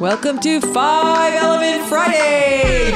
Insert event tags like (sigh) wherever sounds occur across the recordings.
Welcome to Five Element Friday.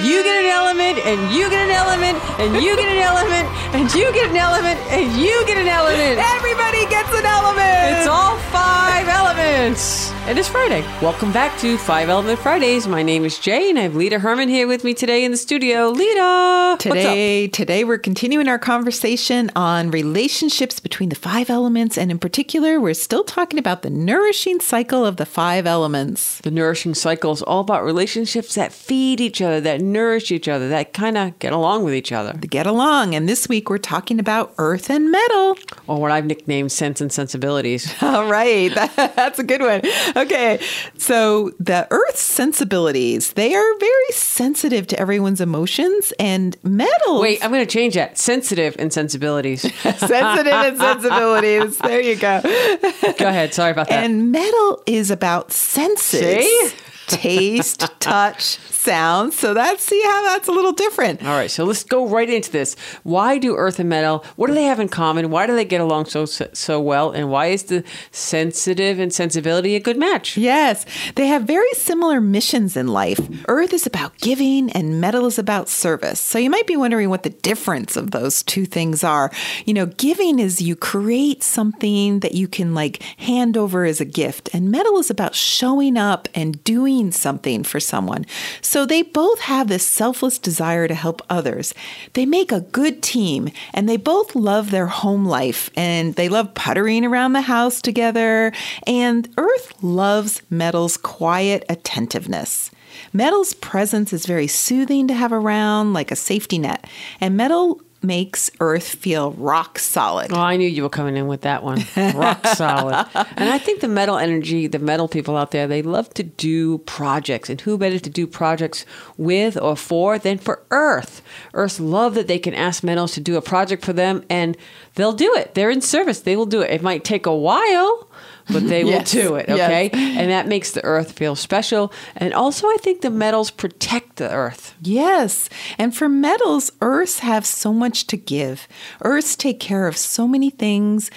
You get an element, and you get an element, and you get an element, and you get an element, and you get an element. Everybody gets an element. It's all five elements. And it's Friday. Welcome back to Five Element Fridays. My name is Jay, and I have Lita Herman here with me today in the studio. Lita, today, today we're continuing our conversation on relationships between the five elements, and in particular, we're still talking about the nourishing cycle of the five elements. The nourishing cycle is all about relationships that feed each other, that nourish each other, that kind of get along with each other. Get along. And this week we're talking about earth and metal. Or what I've nicknamed sense and sensibilities. (laughs) All right. (laughs) That's a good one. Okay. So the earth's sensibilities, they are very sensitive to everyone's emotions and metal. Wait, I'm going to change that. Sensitive and sensibilities. (laughs) sensitive and sensibilities. There you go. Go ahead. Sorry about that. And metal is about senses. See? taste, touch, sound. So that's see how that's a little different. All right, so let's go right into this. Why do earth and metal? What do they have in common? Why do they get along so so well? And why is the sensitive and sensibility a good match? Yes, they have very similar missions in life. Earth is about giving, and metal is about service. So you might be wondering what the difference of those two things are. You know, giving is you create something that you can like hand over as a gift, and metal is about showing up and doing doing something for someone. So they both have this selfless desire to help others. They make a good team and they both love their home life and they love puttering around the house together. And Earth loves Metal's quiet attentiveness. Metal's presence is very soothing to have around, like a safety net. And Metal makes Earth feel rock solid. Oh, I knew you were coming in with that one. Rock (laughs) solid. And I think the metal energy, the metal people out there, they love to do projects. And who better to do projects with or for than for Earth? Earth love that they can ask metals to do a project for them and they'll do it. They're in service. They will do it. It might take a while but they yes. will do it. Okay. Yes. And that makes the earth feel special. And also, I think the metals protect the earth. Yes. And for metals, earths have so much to give. Earths take care of so many things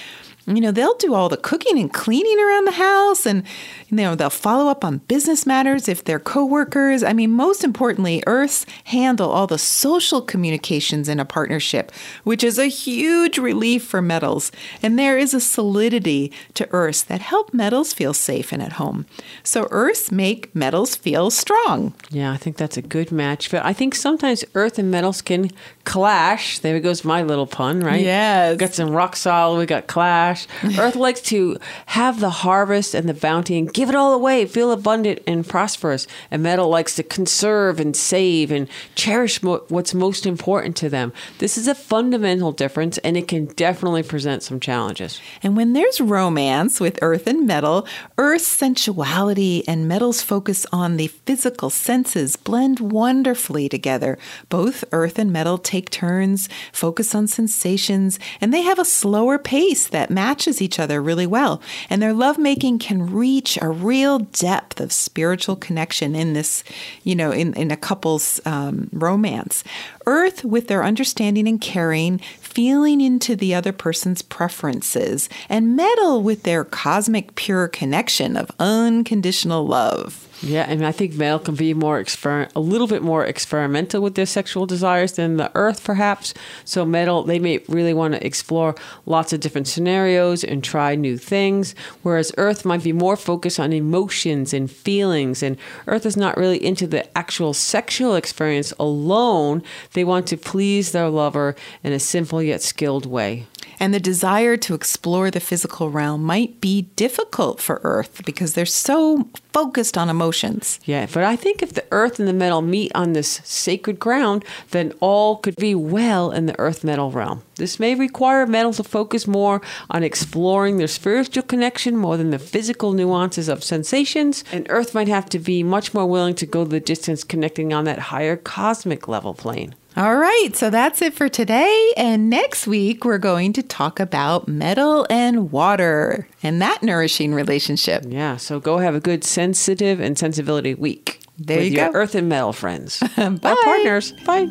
you know, they'll do all the cooking and cleaning around the house and, you know, they'll follow up on business matters if they're coworkers. I mean, most importantly, Earths handle all the social communications in a partnership, which is a huge relief for metals. And there is a solidity to Earths that help metals feel safe and at home. So Earths make metals feel strong. Yeah, I think that's a good match. But I think sometimes Earth and metals can clash. There goes my little pun, right? Yes. Got some rock solid, we got clash. Earth likes to have the harvest and the bounty and give it all away, feel abundant and prosperous. And metal likes to conserve and save and cherish mo- what's most important to them. This is a fundamental difference, and it can definitely present some challenges. And when there's romance with Earth and metal, Earth's sensuality and metal's focus on the physical senses blend wonderfully together. Both Earth and metal take turns, focus on sensations, and they have a slower pace that matches each other really well. And their lovemaking can reach a real depth of spiritual connection in this, you know, in, in a couple's um, romance. Earth, with their understanding and caring, feeling into the other person's preferences, and metal with their cosmic pure connection of unconditional love. Yeah, and I think male can be more exper- a little bit more experimental with their sexual desires than the earth, perhaps. So metal, they may really want to explore lots of different scenarios and try new things, whereas earth might be more focused on emotions and feelings. And earth is not really into the actual sexual experience alone. They want to please their lover in a simple yet skilled way. And the desire to explore the physical realm might be difficult for Earth because they're so focused on emotions. Yeah, but I think if the Earth and the metal meet on this sacred ground, then all could be well in the Earth metal realm. This may require metal to focus more on exploring their spiritual connection more than the physical nuances of sensations, and Earth might have to be much more willing to go the distance connecting on that higher cosmic level plane. All right, so that's it for today. And next week, we're going to talk about metal and water and that nourishing relationship. Yeah, so go have a good sensitive and sensibility week. There with you your go. Earth and metal friends. (laughs) Bye. Our partners. Bye.